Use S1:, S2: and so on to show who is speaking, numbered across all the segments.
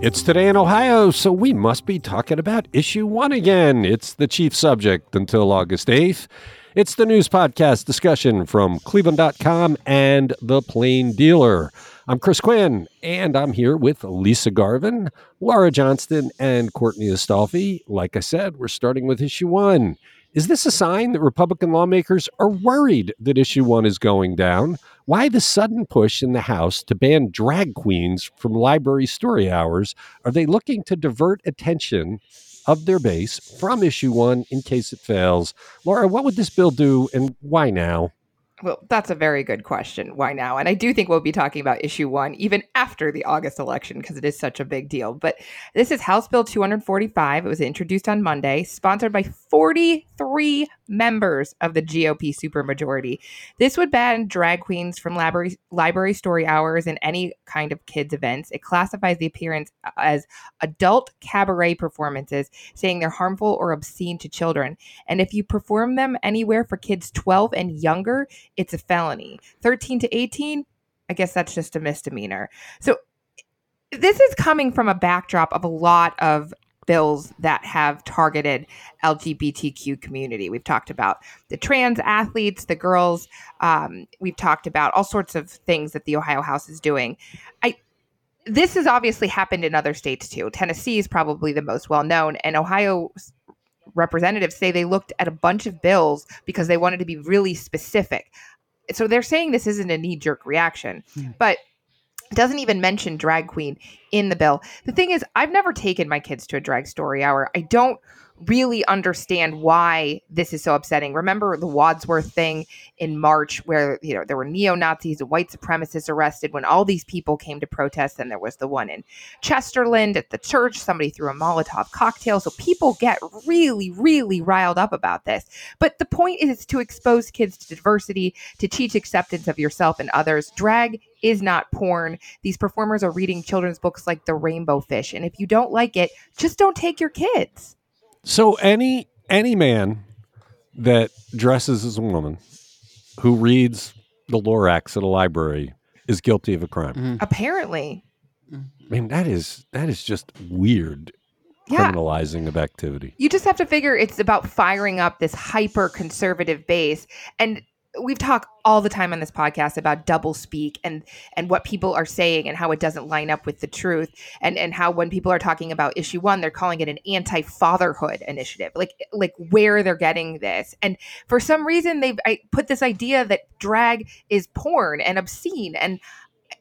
S1: It's today in Ohio, so we must be talking about issue one again. It's the chief subject until August 8th. It's the news podcast discussion from Cleveland.com and The Plain Dealer. I'm Chris Quinn, and I'm here with Lisa Garvin, Laura Johnston, and Courtney Astolfi. Like I said, we're starting with issue one. Is this a sign that Republican lawmakers are worried that issue one is going down? Why the sudden push in the House to ban drag queens from library story hours? Are they looking to divert attention of their base from issue one in case it fails? Laura, what would this bill do and why now?
S2: Well, that's a very good question. Why now? And I do think we'll be talking about issue one even after the August election because it is such a big deal. But this is House Bill 245. It was introduced on Monday, sponsored by 43 members of the GOP supermajority. This would ban drag queens from library, library story hours and any kind of kids' events. It classifies the appearance uh, as adult cabaret performances, saying they're harmful or obscene to children. And if you perform them anywhere for kids 12 and younger, it's a felony. 13 to 18, I guess that's just a misdemeanor. So this is coming from a backdrop of a lot of bills that have targeted LGBTQ community. We've talked about the trans athletes, the girls. Um, we've talked about all sorts of things that the Ohio House is doing. I this has obviously happened in other states too. Tennessee is probably the most well known, and Ohio representatives say they looked at a bunch of bills because they wanted to be really specific. So they're saying this isn't a knee jerk reaction, mm. but doesn't even mention drag queen in the bill. The thing is, I've never taken my kids to a drag story hour. I don't really understand why this is so upsetting. Remember the Wadsworth thing in March where you know there were neo-Nazis and white supremacists arrested when all these people came to protest and there was the one in Chesterland at the church somebody threw a Molotov cocktail so people get really really riled up about this. But the point is to expose kids to diversity, to teach acceptance of yourself and others. Drag is not porn. These performers are reading children's books like The Rainbow Fish and if you don't like it, just don't take your kids.
S1: So any any man that dresses as a woman who reads the Lorax at a library is guilty of a crime.
S2: Mm-hmm. Apparently.
S1: I mean that is that is just weird yeah. criminalizing of activity.
S2: You just have to figure it's about firing up this hyper conservative base and we've talked all the time on this podcast about double speak and and what people are saying and how it doesn't line up with the truth and and how when people are talking about issue 1 they're calling it an anti-fatherhood initiative like like where they're getting this. And for some reason they've I put this idea that drag is porn and obscene and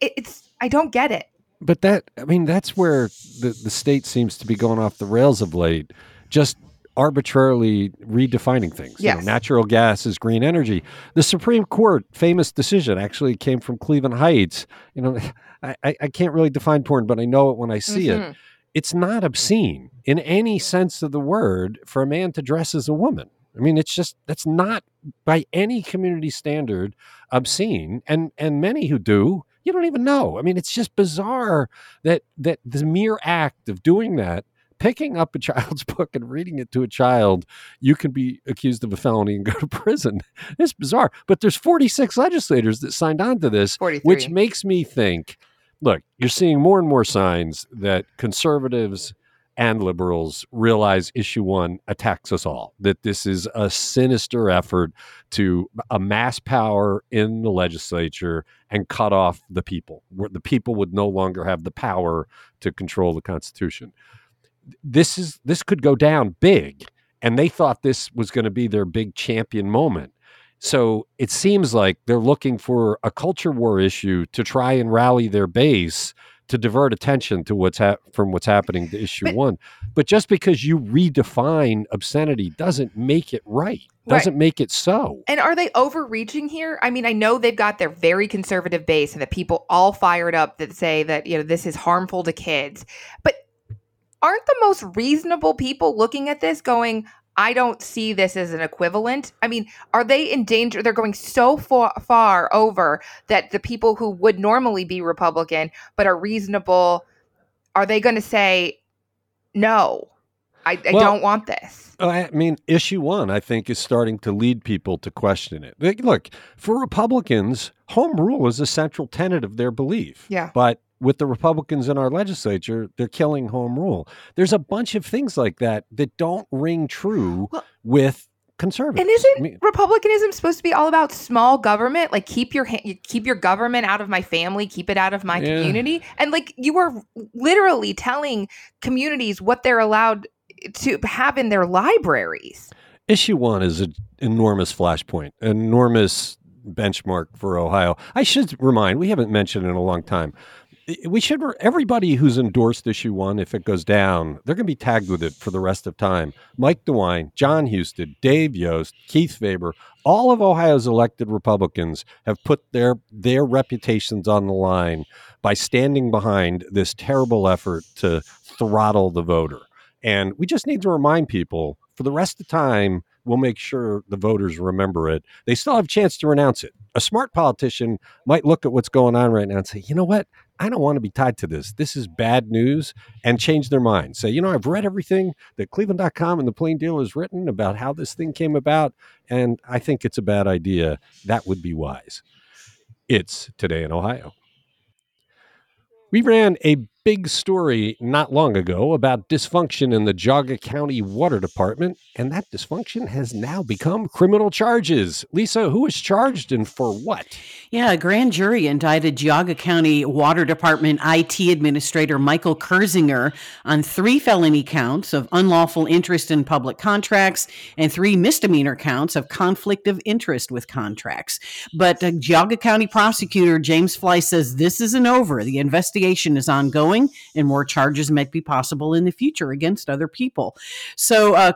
S2: it, it's I don't get it.
S1: But that I mean that's where the the state seems to be going off the rails of late just arbitrarily redefining things.
S2: Yes.
S1: You know, natural gas is green energy. The Supreme Court famous decision actually came from Cleveland Heights. You know, I, I can't really define porn, but I know it when I see mm-hmm. it. It's not obscene in any sense of the word for a man to dress as a woman. I mean, it's just that's not by any community standard obscene, and and many who do, you don't even know. I mean, it's just bizarre that that the mere act of doing that picking up a child's book and reading it to a child, you can be accused of a felony and go to prison. It's bizarre. But there's 46 legislators that signed on to this,
S2: 43.
S1: which makes me think look, you're seeing more and more signs that conservatives and liberals realize issue one attacks us all, that this is a sinister effort to amass power in the legislature and cut off the people, where the people would no longer have the power to control the Constitution. This is this could go down big, and they thought this was going to be their big champion moment. So it seems like they're looking for a culture war issue to try and rally their base to divert attention to what's ha- from what's happening to issue
S2: But-
S1: one. But just because you redefine obscenity doesn't make it right.
S2: Right.
S1: Doesn't make it so.
S2: And are they overreaching here? I mean, I know they've got their very conservative base and the people all fired up that say that, you know, this is harmful to kids. But aren't the most reasonable people looking at this going, I don't see this as an equivalent? I mean, are they in danger? They're going so far, far over that the people who would normally be Republican but are reasonable, are they going to say, no, I, I
S1: Well-
S2: don't want this?
S1: I mean, issue one, I think, is starting to lead people to question it. Like, Look, for Republicans, home rule is a central tenet of their belief.
S2: Yeah.
S1: But with the Republicans in our legislature, they're killing home rule. There's a bunch of things like that that don't ring true
S2: Well-
S1: with conservatives.
S2: And isn't
S1: I mean,
S2: republicanism supposed to be all about small government? Like keep your ha- keep your government out of my family, keep it out of my
S1: Yeah.
S2: community. And like you are literally telling communities what they're allowed to have in their libraries.
S1: issue one is an enormous flashpoint, enormous benchmark for Ohio. I should remind, we haven't mentioned in a long time. We should, everybody who's endorsed issue one, if it goes down, they're going to be tagged with it for the rest of time. Mike DeWine, Jon Husted, Dave Yost, Keith Faber, all of Ohio's elected Republicans have put their, their reputations on the line by standing behind this terrible effort to throttle the voter. And we just need to remind people for the rest of the time, we'll make sure the voters remember it. They still have a chance to renounce it. A smart politician might look at what's going on right now and say, you know what? I don't want to be tied to this. This is bad news and change their mind. Say, you know, I've read everything that Cleveland.com and the Plain Deal has written about how this thing came about, and I think it's a bad idea. That would be wise. It's Today in Ohio. We ran a big story not long ago about dysfunction in the Geauga County Water Department, and that dysfunction has now become criminal charges. Lisa, who was charged and for what?
S3: Yeah, a grand jury indicted Geauga County Water Department IT Administrator Michael Kurzinger on three felony counts of unlawful interest in public contracts and three misdemeanor counts of conflict of interest with contracts. But uh, Geauga County prosecutor James Fly says this isn't over. The investigation is ongoing and more charges might be possible in the future against other people. So uh,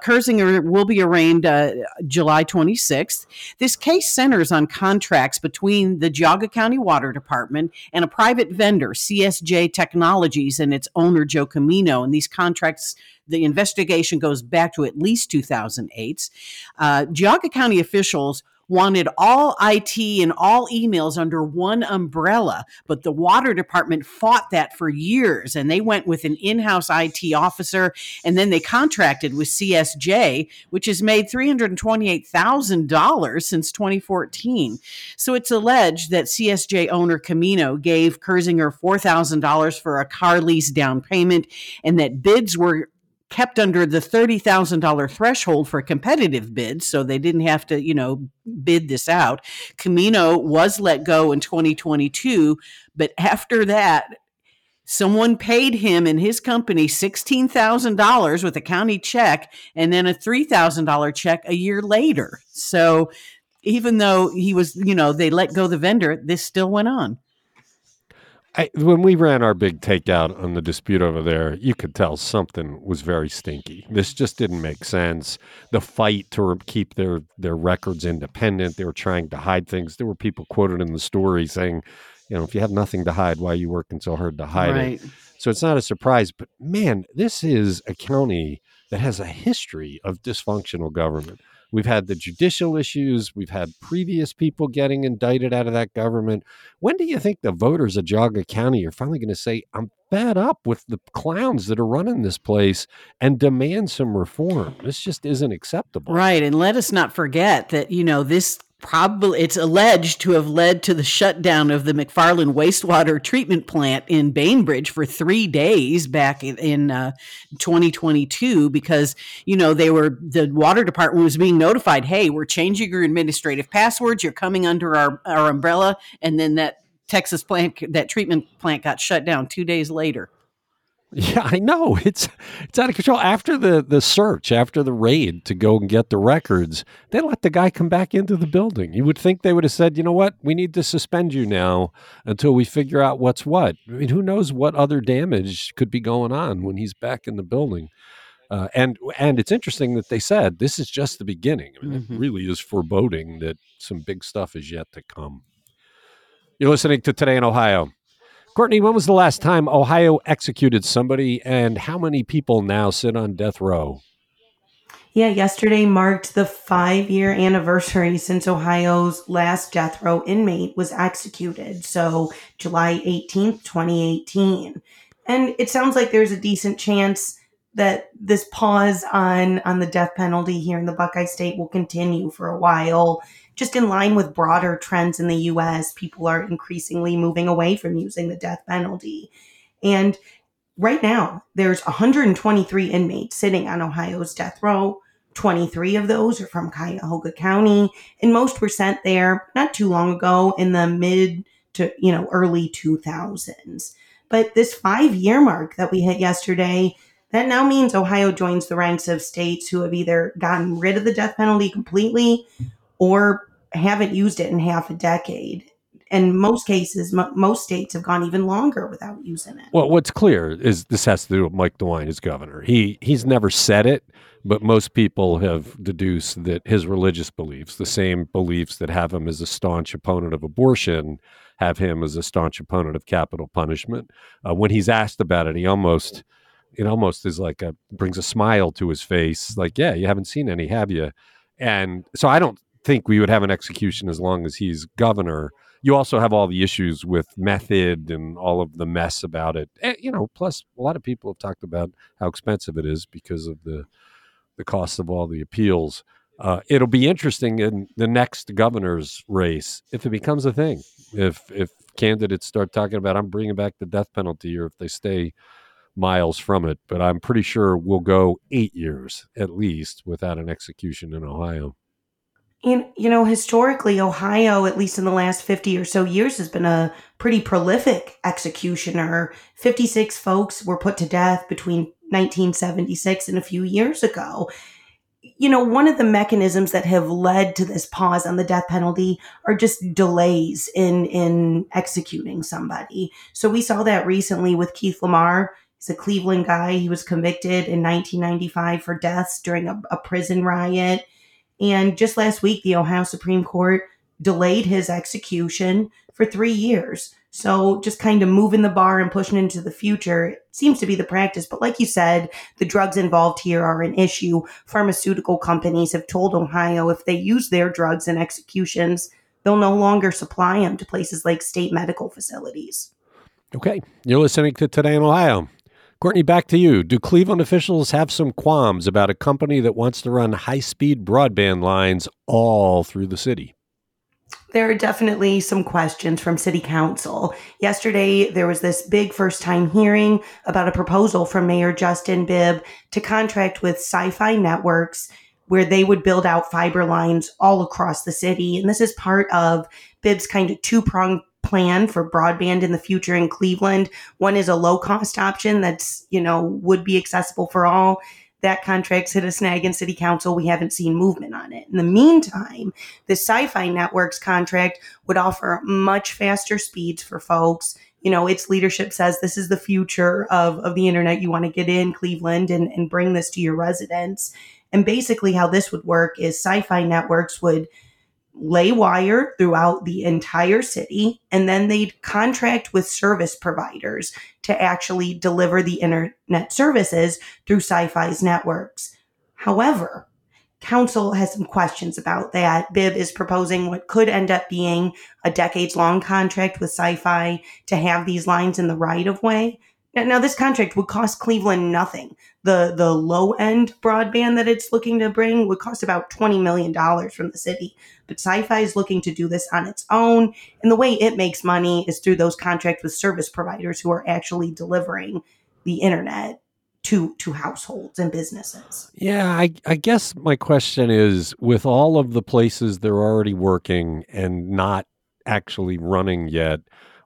S3: will be arraigned uh, July 26th. This case centers on contracts between the Geauga County Water Department and a private vendor, CSJ Technologies, and its owner, Joe Camino. And these contracts, the investigation goes back to at least 2008. Uh, Geauga County officials wanted all IT and all emails under one umbrella, but the water department fought that for years and they went with an in-house IT officer and then they contracted with CSJ, which has made $328,000 since 2014. So it's alleged that CSJ owner Camino gave Kurzinger $4,000 for a car lease down payment and that bids were kept under the $30,000 threshold for competitive bids so they didn't have to, you know, bid this out. Camino was let go in 2022, but after that someone paid him and his company $16,000 with a county check and then a $3,000 check a year later. So even though he was, you know, they let go the vendor, this still went on.
S1: I, when we ran our big takeout on the dispute over there, you could tell something was very stinky. This just didn't make sense. The fight to keep their their records independent, they were trying to hide things. There were people quoted in the story saying, you know, if you have nothing to hide, why are you working so hard to hide it? So it's not a surprise. But man, this is a county that has a history of dysfunctional government. We've had the judicial issues. We've had previous people getting indicted out of that government. When do you think the voters of Geauga County are finally going to say, I'm fed up with the clowns that are running this place and demand some reform? This just isn't acceptable.
S3: Right. And let us not forget that, you know, this probably it's alleged to have led to the shutdown of the McFarland wastewater treatment plant in Bainbridge for three days back in, in uh, 2022 because you know they were the water department was being notified, hey, we're changing your administrative passwords, you're coming under our our umbrella, and then that Texas plant that treatment plant got shut down two days later.
S1: Yeah, I know. It's it's out of control. After the the search, after the raid to go and get the records, they let the guy come back into the building. You would think they would have said, "You know what? We need to suspend you now until we figure out what's what." I mean, who knows what other damage could be going on when he's back in the building? Uh, and and it's interesting that they said this is just the beginning. I mean, mm-hmm. it really is foreboding that some big stuff is yet to come. You're listening to Today in Ohio. Courtney, when was the last time Ohio executed somebody, and how many people now sit on death row?
S4: Yeah, yesterday marked the five year anniversary since Ohio's last death row inmate was executed. So, July 18th, 2018. And it sounds like there's a decent chance that this pause on, on the death penalty here in the Buckeye State will continue for a while just in line with broader trends in the US, people are increasingly moving away from using the death penalty. And right now, there's 123 inmates sitting on Ohio's death row. 23 of those are from Cuyahoga County, and most were sent there not too long ago in the mid to, you know, early 2000s. But this five year mark that we hit yesterday, that now means Ohio joins the ranks of states who have either gotten rid of the death penalty completely or haven't used it in half a decade. And most cases, m- most states have gone even longer without using it.
S1: Well, what's clear is this has to do with Mike DeWine as governor. He he's never said it, but most people have deduced that his religious beliefs, the same beliefs that have him as a staunch opponent of abortion, have him as a staunch opponent of capital punishment. Uh, when he's asked about it, he almost it almost is like a brings a smile to his face, like, "Yeah, you haven't seen any, have you?" And so I don't think we would have an execution as long as he's governor. You also have all the issues with method and all of the mess about it. And, you know, plus a lot of people have talked about how expensive it is because of the the cost of all the appeals. Uh, it'll be interesting in the next governor's race if it becomes a thing. If if candidates start talking about I'm bringing back the death penalty, or if they stay miles from it. But I'm pretty sure we'll go eight years at least without an execution in Ohio.
S4: You, you know, historically, Ohio, at least in the last 50 or so years, has been a pretty prolific executioner. 56 folks were put to death between 1976 and a few years ago. You know, one of the mechanisms that have led to this pause on the death penalty are just delays in in executing somebody. So we saw that recently with Keith LaMar. He's a Cleveland guy. He was convicted in 1995 for deaths during a, a prison riot. And just last week, the Ohio Supreme Court delayed his execution for three years. So just kind of moving the bar and pushing into the future seems to be the practice. But like you said, the drugs involved here are an issue. Pharmaceutical companies have told Ohio if they use their drugs in executions, they'll no longer supply them to places like state medical facilities.
S1: Okay. You're listening to Today in Ohio. Courtney, back to you. Do Cleveland officials have some qualms about a company that wants to run high speed broadband lines all through the city?
S4: There are definitely some questions from City Council. Yesterday, there was this big first time hearing about a proposal from Mayor Justin Bibb to contract with SiFi Networks, where they would build out fiber lines all across the city. And this is part of Bibb's kind of two pronged plan for broadband in the future in Cleveland. One is a low cost option that's, you know, would be accessible for all. That contract's hit a snag in city council. We haven't seen movement on it. In the meantime, the SiFi networks contract would offer much faster speeds for folks. You know, its leadership says this is the future of, of the internet. You want to get in Cleveland and, and bring this to your residents. And basically, how this would work is SiFi networks would lay wire throughout the entire city, and then they'd contract with service providers to actually deliver the internet services through SiFi's networks. However, Council has some questions about that. Bibb is proposing what could end up being a decades long contract with SiFi to have these lines in the right of way. Now, this contract would cost Cleveland nothing. The the low end broadband that it's looking to bring would cost about twenty million dollars from the city. But SiFi is looking to do this on its own, and the way it makes money is through those contracts with service providers who are actually delivering the internet to to households and businesses.
S1: Yeah, I, I guess my question is with all of the places they're already working and not actually running yet,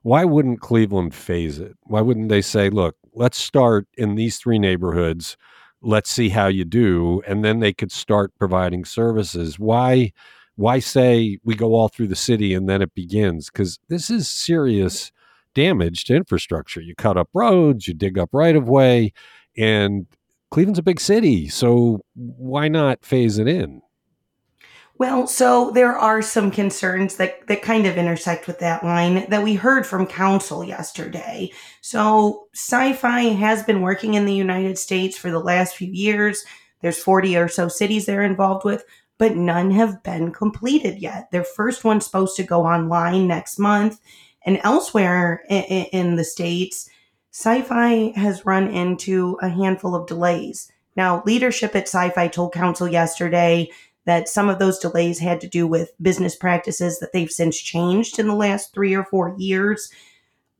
S1: why wouldn't Cleveland phase it? Why wouldn't they say, look, let's start in these three neighborhoods, let's see how you do, and then they could start providing services? Why why say we go all through the city and then it begins? Because this is serious damage to infrastructure. You cut up roads, you dig up right of way, and Cleveland's a big city, so why not phase it in?
S4: Well, so there are some concerns that, that kind of intersect with that line that we heard from council yesterday. So, SiFi has been working in the United States for the last few years. There's 40 or so cities they're involved with, but none have been completed yet. Their first one's supposed to go online next month. And elsewhere in, in the States, SiFi has run into a handful of delays. Now, leadership at SiFi told council yesterday that some of those delays had to do with business practices that they've since changed in the last three or four years.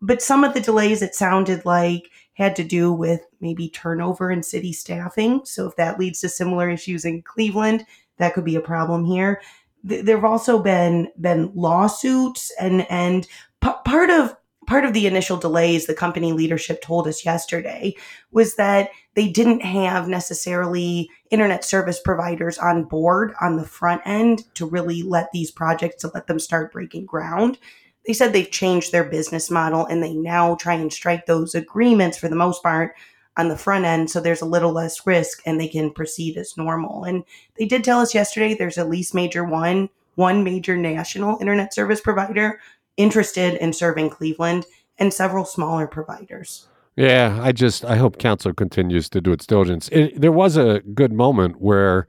S4: But some of the delays, it sounded like, had to do with maybe turnover in city staffing. So if that leads to similar issues in Cleveland, that could be a problem here. There have also been been lawsuits and and p- part of part of the initial delays the company leadership told us yesterday was that they didn't have necessarily internet service providers on board on the front end to really let these projects to let them start breaking ground. They said they've changed their business model and they now try and strike those agreements for the most part on the front end so there's a little less risk and they can proceed as normal. And they did tell us yesterday there's at least major one one major national internet service provider interested in serving Cleveland and several smaller providers.
S1: Yeah, I just I hope council continues to do its diligence. It, there was a good moment where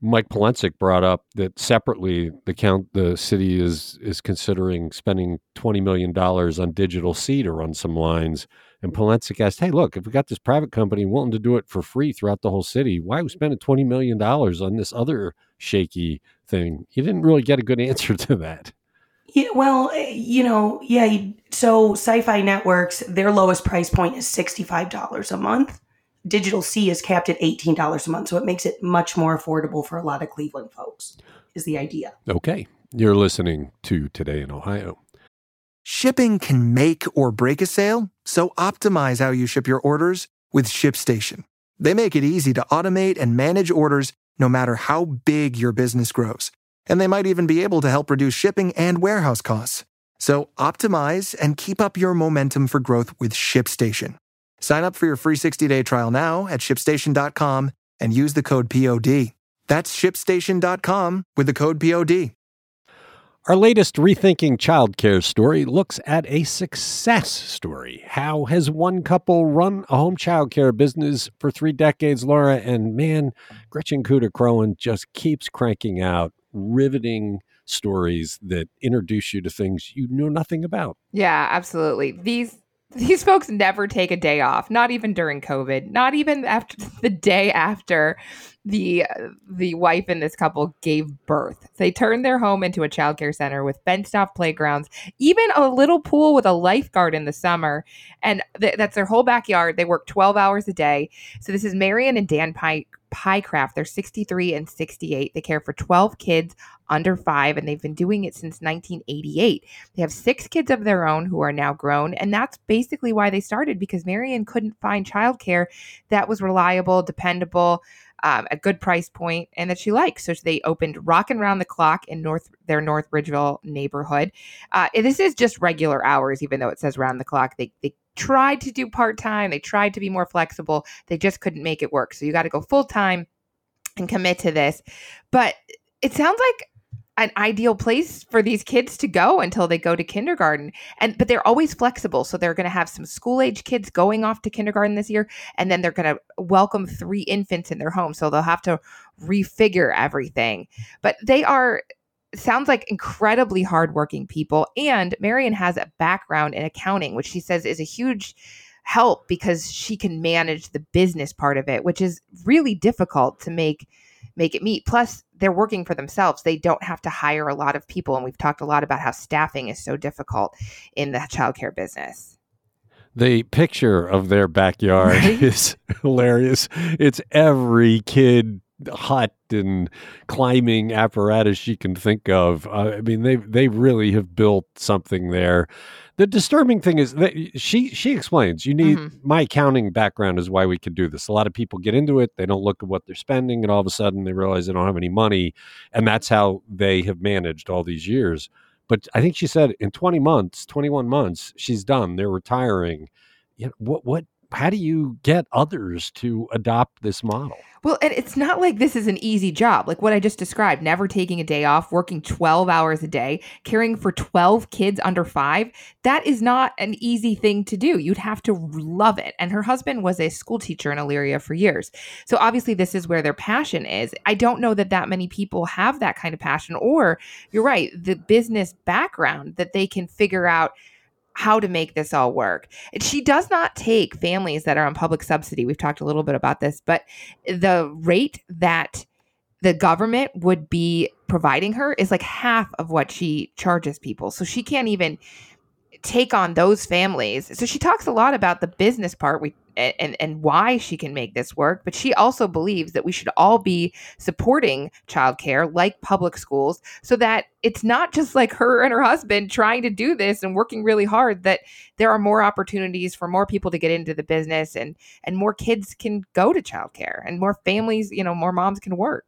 S1: Mike Polensek brought up that separately the count the city is is considering spending twenty million dollars on DigitalC to run some lines. And Polensek asked, "Hey, look, if we got this private company willing to do it for free throughout the whole city, why are we spending twenty million dollars on this other shaky thing?" He didn't really get a good answer to that.
S4: Yeah, well, eh, you know, yeah. So, SiFi Networks, their lowest price point is sixty-five dollars a month. DigitalC is capped at eighteen dollars a month, so it makes it much more affordable for a lot of Cleveland folks. Is the idea?
S1: Okay, you're listening to Today in Ohio.
S5: Shipping can make or break a sale, so optimize how you ship your orders with ShipStation. They make it easy to automate and manage orders no matter how big your business grows and they might even be able to help reduce shipping and warehouse costs. So optimize and keep up your momentum for growth with ShipStation. Sign up for your free 60-day trial now at shipstation.com and use the code POD. That's shipstation.com with the code POD.
S1: Our latest Rethinking Childcare story looks at a success story. How has one couple run a home childcare business for three decades, Laura? And man, Gretchen Cuda Kroen just keeps cranking out riveting stories that introduce you to things you know nothing about.
S2: Yeah, absolutely. These these folks never take a day off, not even during COVID, not even after the day after the the wife and this couple gave birth. They turned their home into a childcare center with fenced off playgrounds, even a little pool with a lifeguard in the summer, and th- that's their whole backyard. They work 12 hours a day. So this is Marion and Dan Pike Pycraft. They're 63 and 68. They care for 12 kids under five, and they've been doing it since 1988. They have six kids of their own who are now grown, and that's basically why they started because Marion couldn't find childcare that was reliable, dependable. Um, a good price point and that she likes. So they opened Rockin' Round the Clock in North their North Ridgeville neighborhood. Uh, this is just regular hours, even though it says round the clock. They they tried to do part time, they tried to be more flexible, they just couldn't make it work. So you got to go full time and commit to this. But it sounds like an ideal place for these kids to go until they go to kindergarten. And but they're always flexible. So they're going to have some school age kids going off to kindergarten this year and then they're going to welcome three infants in their home. So they'll have to refigure everything. But they are sounds like incredibly hardworking people. And Marion has a background in accounting, which she says is a huge help because she can manage the business part of it, which is really difficult to make make it meet. Plus, they're working for themselves. They don't have to hire a lot of people. And we've talked a lot about how staffing is so difficult in the childcare business.
S1: The picture of their backyard right? is hilarious. It's every kid hut and climbing apparatus you can think of. Uh, I mean, they they really have built something there. The disturbing thing is that she she explains you need mm-hmm. my accounting background is why we can do this. A lot of people get into it, they don't look at what they're spending, and all of a sudden they realize they don't have any money, and that's how they have managed all these years. But I think she said in 20 months, 21 months, she's done. They're retiring. You know, what what how do you get others to adopt this model?
S2: Well, and it's not like this is an easy job. Like what I just described, never taking a day off, working 12 hours a day, caring for 12 kids under 5, that is not an easy thing to do. You'd have to love it. And her husband was a school teacher in Elyria for years. So obviously this is where their passion is. I don't know that that many people have that kind of passion or you're right, the business background that they can figure out how to make this all work. She does not take families that are on public subsidy. We've talked a little bit about this, but the rate that the government would be providing her is like half of what she charges people. So she can't even take on those families. So she talks a lot about the business part we and and why she can make this work, but she also believes that we should all be supporting childcare like public schools so that it's not just like her and her husband trying to do this and working really hard that there are more opportunities for more people to get into the business and and more kids can go to childcare and more families, you know, more moms can work.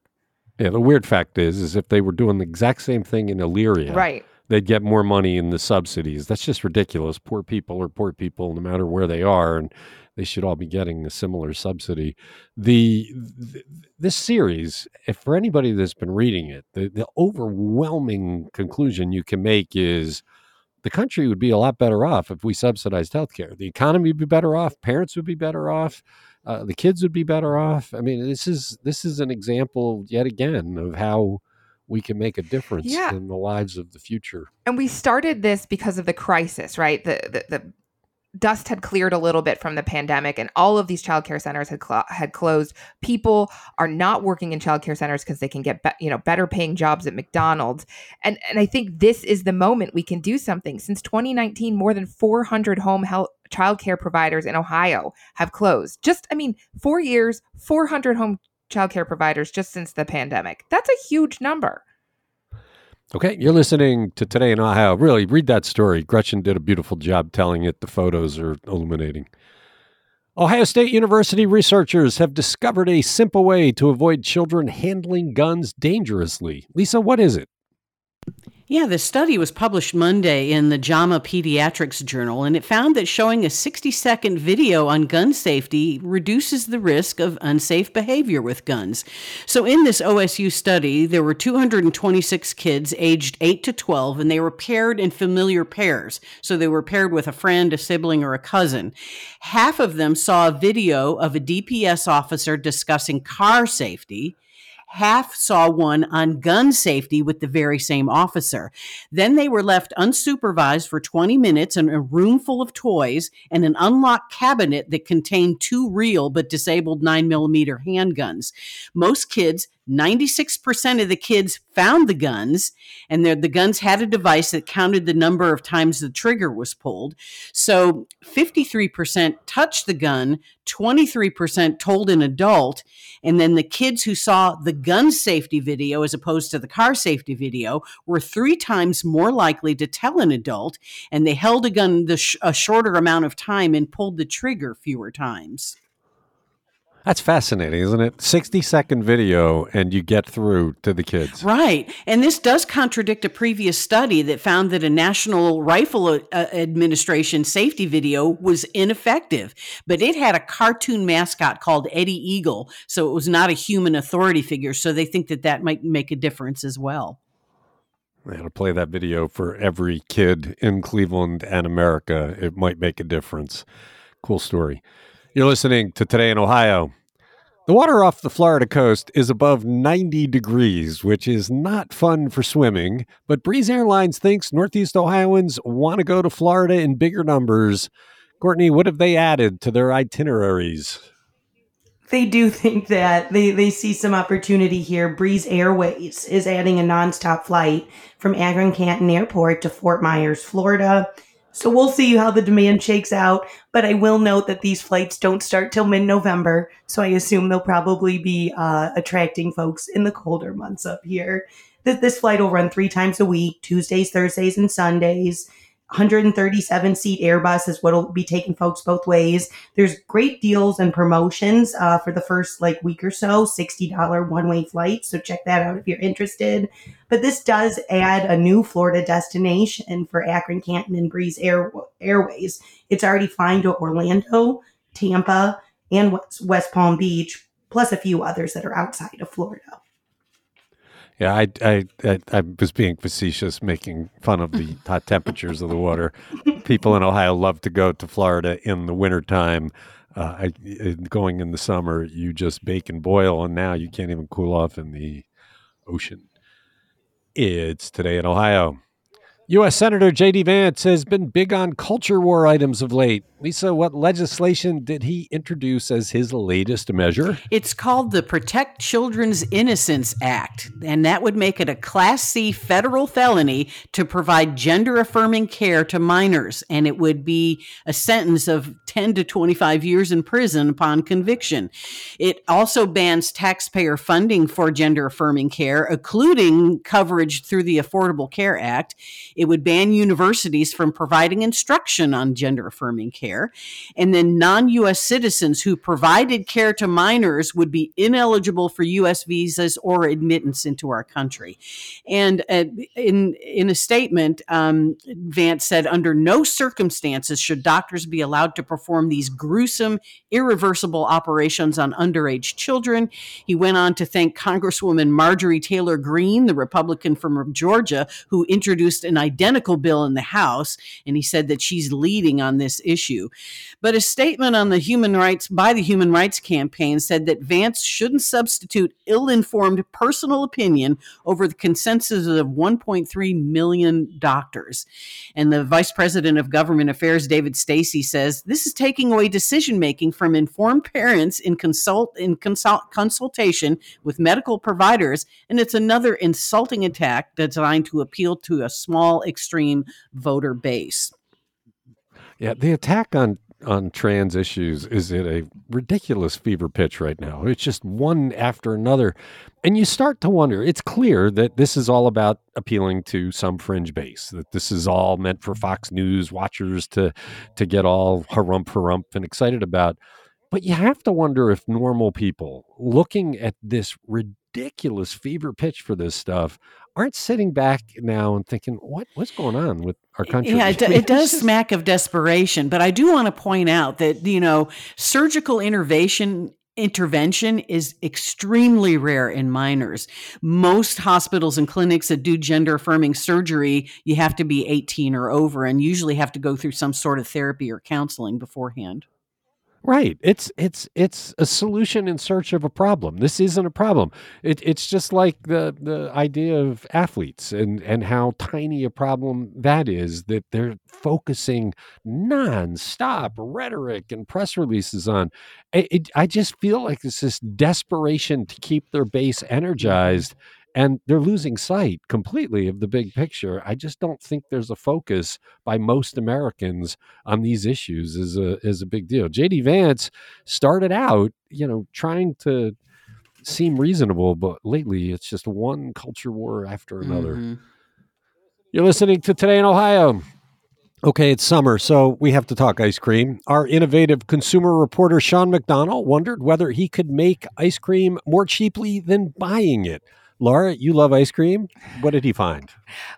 S1: Yeah, the weird fact is is if they were doing the exact same thing in Elyria.
S2: Right
S1: they'd get more money in the subsidies. That's just ridiculous. Poor people are poor people no matter where they are, and they should all be getting a similar subsidy. The, the this series, if for anybody that's been reading it, the, the overwhelming conclusion you can make is the country would be a lot better off if we subsidized healthcare. The economy would be better off. Parents would be better off. Uh, the kids would be better off. I mean, this is this is an example yet again of how we can make a difference yeah. in the lives of the future.
S2: And we started this because of the crisis, right? The, the, the dust had cleared a little bit from the pandemic and all of these childcare centers had cl- had closed people are not working in childcare centers because they can get be- you know better paying jobs at McDonald's and and I think this is the moment we can do something since 2019 more than 400 home health childcare providers in Ohio have closed just I mean 4 years 400 home childcare providers just since the pandemic. That's a huge number.
S1: Okay, you're listening to Today in Ohio. Really, read that story. Gretchen did a beautiful job telling it. The photos are illuminating. Ohio State University researchers have discovered a simple way to avoid children handling guns dangerously. Lisa, what is it?
S3: Yeah, the study was published Monday in the JAMA Pediatrics Journal, and it found that showing a 60 second video on gun safety reduces the risk of unsafe behavior with guns. So, in this OSU study, there were 226 kids aged 8 to 12, and they were paired in familiar pairs. So, they were paired with a friend, a sibling, or a cousin. Half of them saw a video of a DPS officer discussing car safety half saw one on gun safety with the very same officer. Then they were left unsupervised for 20 minutes in a room full of toys and an unlocked cabinet that contained two real but disabled 9mm handguns. Most kids 96% of the kids found the guns, and the guns had a device that counted the number of times the trigger was pulled. So 53% touched the gun, 23% told an adult, and then the kids who saw the gun safety video as opposed to the car safety video were three times more likely to tell an adult, and they held a gun sh- a shorter amount of time and pulled the trigger fewer times.
S1: That's fascinating, isn't it? 60 second video and you get through to the kids.
S3: Right. And this does contradict a previous study that found that a National Rifle uh, Administration safety video was ineffective, but it had a cartoon mascot called Eddie Eagle. So it was not a human authority figure. So they think that that might make a difference as well.
S1: They had to play that video for every kid in Cleveland and America. It might make a difference. Cool story. You're listening to Today in Ohio. The water off the Florida coast is above 90 degrees, which is not fun for swimming, but Breeze Airlines thinks Northeast Ohioans want to go to Florida in bigger numbers. Courtney, what have they added to their itineraries?
S4: They do think that they, they see some opportunity here. Breeze Airways is adding a nonstop flight from Akron Canton Airport to Fort Myers, Florida. So we'll see how the demand shakes out. But I will note that these flights don't start till mid November. So I assume they'll probably be uh, attracting folks in the colder months up here. This, this flight will run three times a week Tuesdays, Thursdays, and Sundays. 137 seat Airbus is what'll be taking folks both ways. There's great deals and promotions uh, for the first like week or so, $60 one way flight. So check that out if you're interested. But this does add a new Florida destination for Akron, Canton, and Breeze Air- Airways. It's already flying to Orlando, Tampa, and West Palm Beach, plus a few others that are outside of Florida.
S1: Yeah, I, I, I, I, was being facetious, making fun of the hot temperatures of the water. People in Ohio love to go to Florida in the wintertime. Uh, I, going in the summer, you just bake and boil, and now you can't even cool off in the ocean. It's today in Ohio. U.S. Senator J.D. Vance has been big on culture war items of late. Lisa, what legislation did he introduce as his latest measure?
S3: It's called the Protect Children's Innocence Act, and that would make it a Class C federal felony to provide gender affirming care to minors, and it would be a sentence of 10 to 25 years in prison upon conviction. It also bans taxpayer funding for gender affirming care, including coverage through the Affordable Care Act. Would ban universities from providing instruction on gender affirming care. And then non US citizens who provided care to minors would be ineligible for US visas or admittance into our country. And uh, in, in a statement, um, Vance said, under no circumstances should doctors be allowed to perform these gruesome, irreversible operations on underage children. He went on to thank Congresswoman Marjorie Taylor Greene, the Republican from Georgia, who introduced an identical bill in the House, and he said that she's leading on this issue. But a statement on the human rights by the Human Rights Campaign said that Vance shouldn't substitute ill-informed personal opinion over the consensus of 1.3 million doctors. And the Vice President of Government Affairs, David Stacy, says this is taking away decision making from informed parents in consult in consult, consultation with medical providers, and it's another insulting attack designed to appeal to a small small extreme voter base.
S1: Yeah, the attack on on trans issues is at a ridiculous fever pitch right now. It's just one after another. And you start to wonder, it's clear that this is all about appealing to some fringe base, that this is all meant for Fox News watchers to to get all harump harump and excited about. But you have to wonder if normal people looking at this ridiculous fever pitch for this stuff aren't sitting back now and thinking, what what's going on with our country?
S3: Yeah, it, it does smack of desperation. But I do want to point out that you know surgical intervention intervention is extremely rare in minors. Most hospitals and clinics that do gender affirming surgery, you have to be 18 or over and usually have to go through some sort of therapy or counseling beforehand.
S1: Right. It's it's it's a solution in search of a problem. This isn't a problem. It, it's just like the the idea of athletes and and how tiny a problem that is that they're focusing nonstop rhetoric and press releases on. It, it, I just feel like it's this desperation to keep their base mm-hmm. energized and they're losing sight completely of the big picture. I just don't think there's a focus by most Americans on these issues is a is a big deal. JD Vance started out, you know, trying to seem reasonable, but lately it's just one culture war after another. Mm-hmm. You're listening to Today in Ohio. Okay, it's summer, so we have to talk ice cream. Our innovative consumer reporter Sean McDonnell wondered whether he could make ice cream more cheaply than buying it. Laura, you love ice cream. What did he find?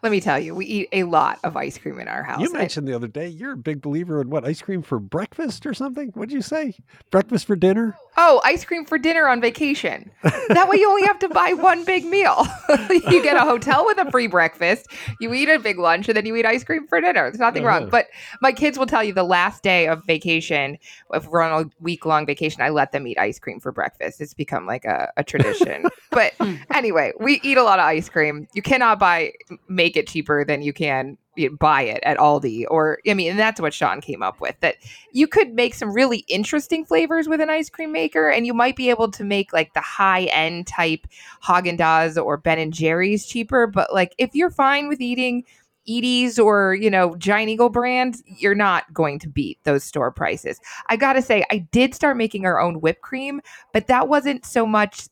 S2: Let me tell you, we eat a lot of ice cream in our house.
S1: You mentioned I, the other day you're a big believer in what ice cream for breakfast or something. What did you say? Breakfast for dinner?
S2: Oh, ice cream for dinner on vacation. that way you only have to buy one big meal. you get a hotel with a free breakfast, you eat a big lunch, and then you eat ice cream for dinner. There's nothing uh-huh. wrong. But my kids will tell you the last day of vacation, if we're on a week long vacation, I let them eat ice cream for breakfast. It's become like a, a tradition. but anyway, we eat a lot of ice cream. You cannot buy make it cheaper than you can you know, buy it at Aldi or I mean and that's what Sean came up with that you could make some really interesting flavors with an ice cream maker and you might be able to make like the high end type Haagen-Dazs or Ben and Jerry's cheaper but like if you're fine with eating Edy's or, you know, Giant Eagle brand, you're not going to beat those store prices. I got to say, I did start making our own whipped cream, but that wasn't so much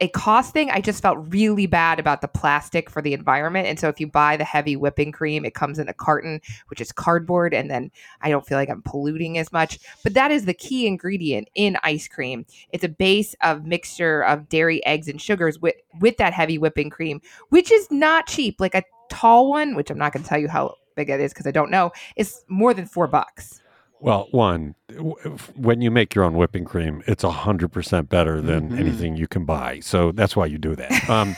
S2: a cost thing. I just felt really bad about the plastic for the environment. And so if you buy the heavy whipping cream, it comes in a carton, which is cardboard. And then I don't feel like I'm polluting as much. But that is the key ingredient in ice cream. It's a base of mixture of dairy, eggs, and sugars with, with that heavy whipping cream, which is not cheap. Like a tall one, which I'm not going to tell you how big it is because I don't know, is more than four bucks.
S1: Well, one, when you make your own whipping cream, it's a hundred percent better than mm-hmm. anything you can buy. So that's why you do that. Um,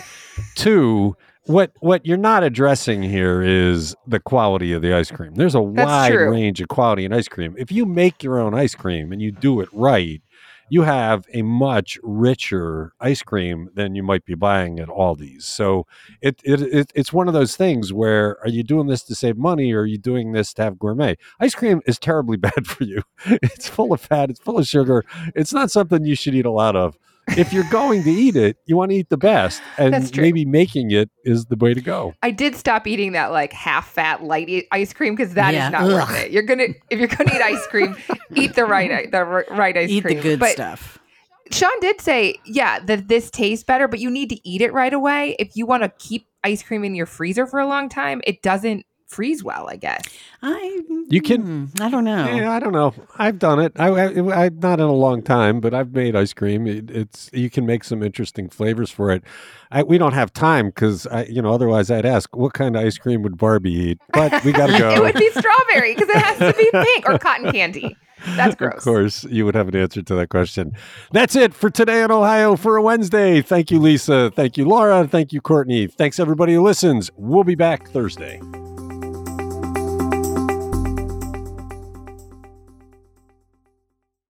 S1: two, what what you're not addressing here is the quality of the ice cream. There's a that's wide true. range of quality in ice cream. If you make your own ice cream and you do it right, you have a much richer ice cream than you might be buying at Aldi's. So it, it, it, it's one of those things where are you doing this to save money or are you doing this to have gourmet? Ice cream is terribly bad for you. It's full of fat, it's full of sugar. It's not something you should eat a lot of if you're going to eat it, you want to eat the best, and maybe making it is the way to go.
S2: I did stop eating that like half fat light ice cream because that yeah. is not Ugh. worth it. You're gonna if you're gonna eat ice cream, eat the right the right ice
S3: eat
S2: cream.
S3: Eat the good but stuff.
S2: Sean did say, yeah, that this tastes better, but you need to eat it right away. If you want to keep ice cream in your freezer for a long time, it doesn't freeze well, I guess.
S3: I
S1: you can.
S3: Hmm, I don't know.
S1: Yeah, I don't know. I've done it. I, I, I not in a long time, but I've made ice cream. It, it's you can make some interesting flavors for it. I, we don't have time because I, you know, otherwise I'd ask what kind of ice cream would Barbie eat. But we got to go.
S2: it would be strawberry because it has to be pink or cotton candy. That's gross.
S1: Of course, you would have an answer to that question. That's it for today in Ohio for a Wednesday. Thank you, Lisa. Thank you, Laura. Thank you, Courtney. Thanks everybody who listens. We'll be back Thursday.